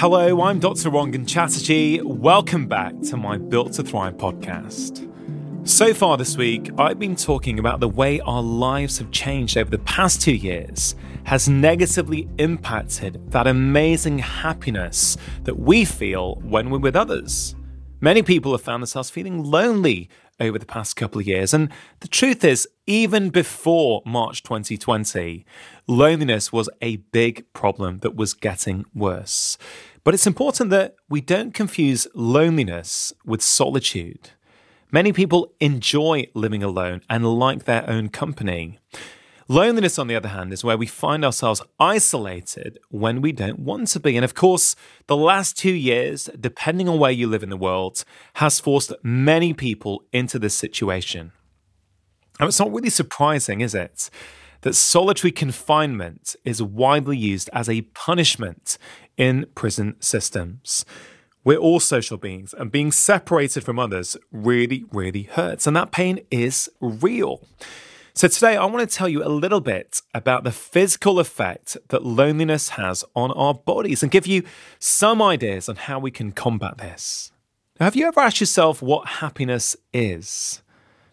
Hello, I'm Dr. Rangan Chatterjee. Welcome back to my Built to Thrive podcast. So far this week, I've been talking about the way our lives have changed over the past two years has negatively impacted that amazing happiness that we feel when we're with others. Many people have found themselves feeling lonely over the past couple of years. And the truth is, even before March 2020, loneliness was a big problem that was getting worse. But it's important that we don't confuse loneliness with solitude. Many people enjoy living alone and like their own company. Loneliness, on the other hand, is where we find ourselves isolated when we don't want to be. And of course, the last two years, depending on where you live in the world, has forced many people into this situation. And it's not really surprising, is it? That solitary confinement is widely used as a punishment in prison systems. We're all social beings, and being separated from others really, really hurts. And that pain is real. So, today I want to tell you a little bit about the physical effect that loneliness has on our bodies and give you some ideas on how we can combat this. Now, have you ever asked yourself what happiness is?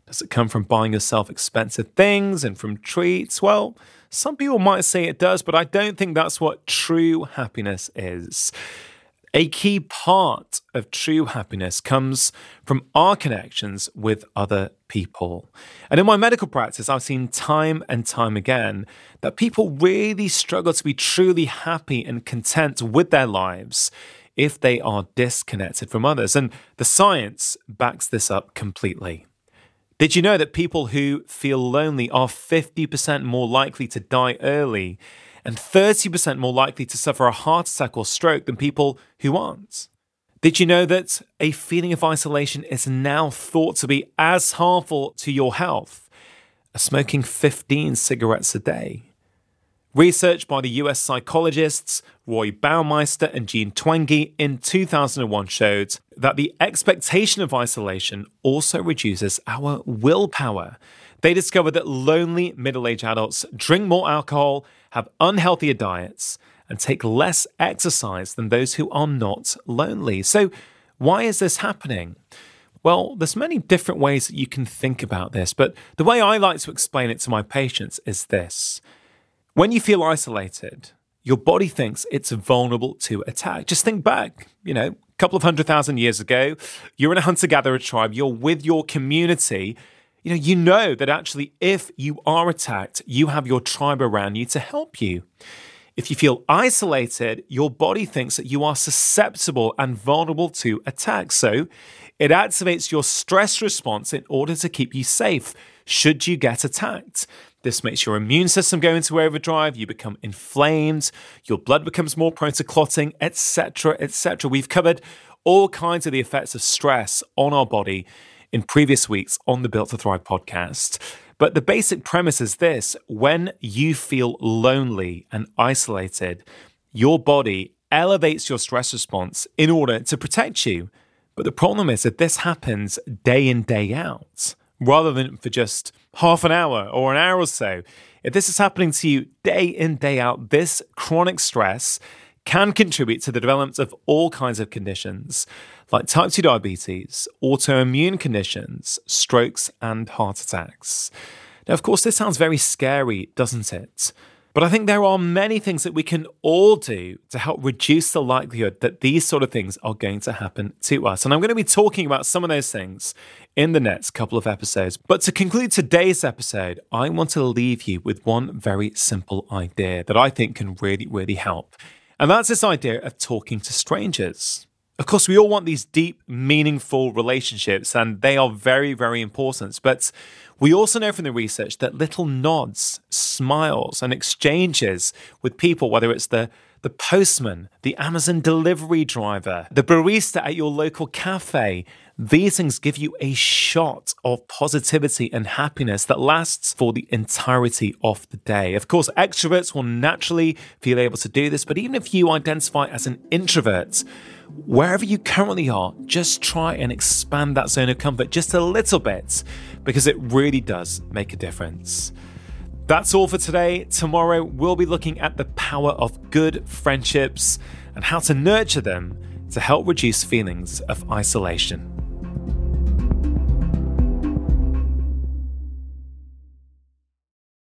Does it come from buying yourself expensive things and from treats? Well, some people might say it does, but I don't think that's what true happiness is. A key part of true happiness comes from our connections with other people. And in my medical practice, I've seen time and time again that people really struggle to be truly happy and content with their lives if they are disconnected from others. And the science backs this up completely. Did you know that people who feel lonely are 50% more likely to die early and 30% more likely to suffer a heart attack or stroke than people who aren't. Did you know that a feeling of isolation is now thought to be as harmful to your health as smoking 15 cigarettes a day? Research by the US psychologists Roy Baumeister and Jean Twenge in 2001 showed that the expectation of isolation also reduces our willpower. They discovered that lonely middle aged adults drink more alcohol have unhealthier diets, and take less exercise than those who are not lonely. So, why is this happening? Well, there's many different ways that you can think about this, but the way I like to explain it to my patients is this. When you feel isolated, your body thinks it's vulnerable to attack. Just think back, you know, a couple of hundred thousand years ago, you're in a hunter gatherer tribe, you're with your community, you know, you know that actually if you are attacked, you have your tribe around you to help you. If you feel isolated, your body thinks that you are susceptible and vulnerable to attack. So it activates your stress response in order to keep you safe should you get attacked. This makes your immune system go into overdrive, you become inflamed, your blood becomes more prone to clotting, etc., etc. We've covered all kinds of the effects of stress on our body in previous weeks on the Built to Thrive podcast. But the basic premise is this when you feel lonely and isolated, your body elevates your stress response in order to protect you. But the problem is that this happens day in, day out, rather than for just half an hour or an hour or so. If this is happening to you day in, day out, this chronic stress can contribute to the development of all kinds of conditions like type 2 diabetes, autoimmune conditions, strokes, and heart attacks. Now, of course, this sounds very scary, doesn't it? But I think there are many things that we can all do to help reduce the likelihood that these sort of things are going to happen to us. And I'm going to be talking about some of those things in the next couple of episodes. But to conclude today's episode, I want to leave you with one very simple idea that I think can really, really help. And that's this idea of talking to strangers. Of course, we all want these deep, meaningful relationships, and they are very, very important. But we also know from the research that little nods, smiles, and exchanges with people, whether it's the the postman, the Amazon delivery driver, the barista at your local cafe, these things give you a shot of positivity and happiness that lasts for the entirety of the day. Of course, extroverts will naturally feel able to do this, but even if you identify as an introvert, wherever you currently are, just try and expand that zone of comfort just a little bit because it really does make a difference. That's all for today. Tomorrow, we'll be looking at the power of good friendships. and how to nurture them to help reduce feelings of isolation.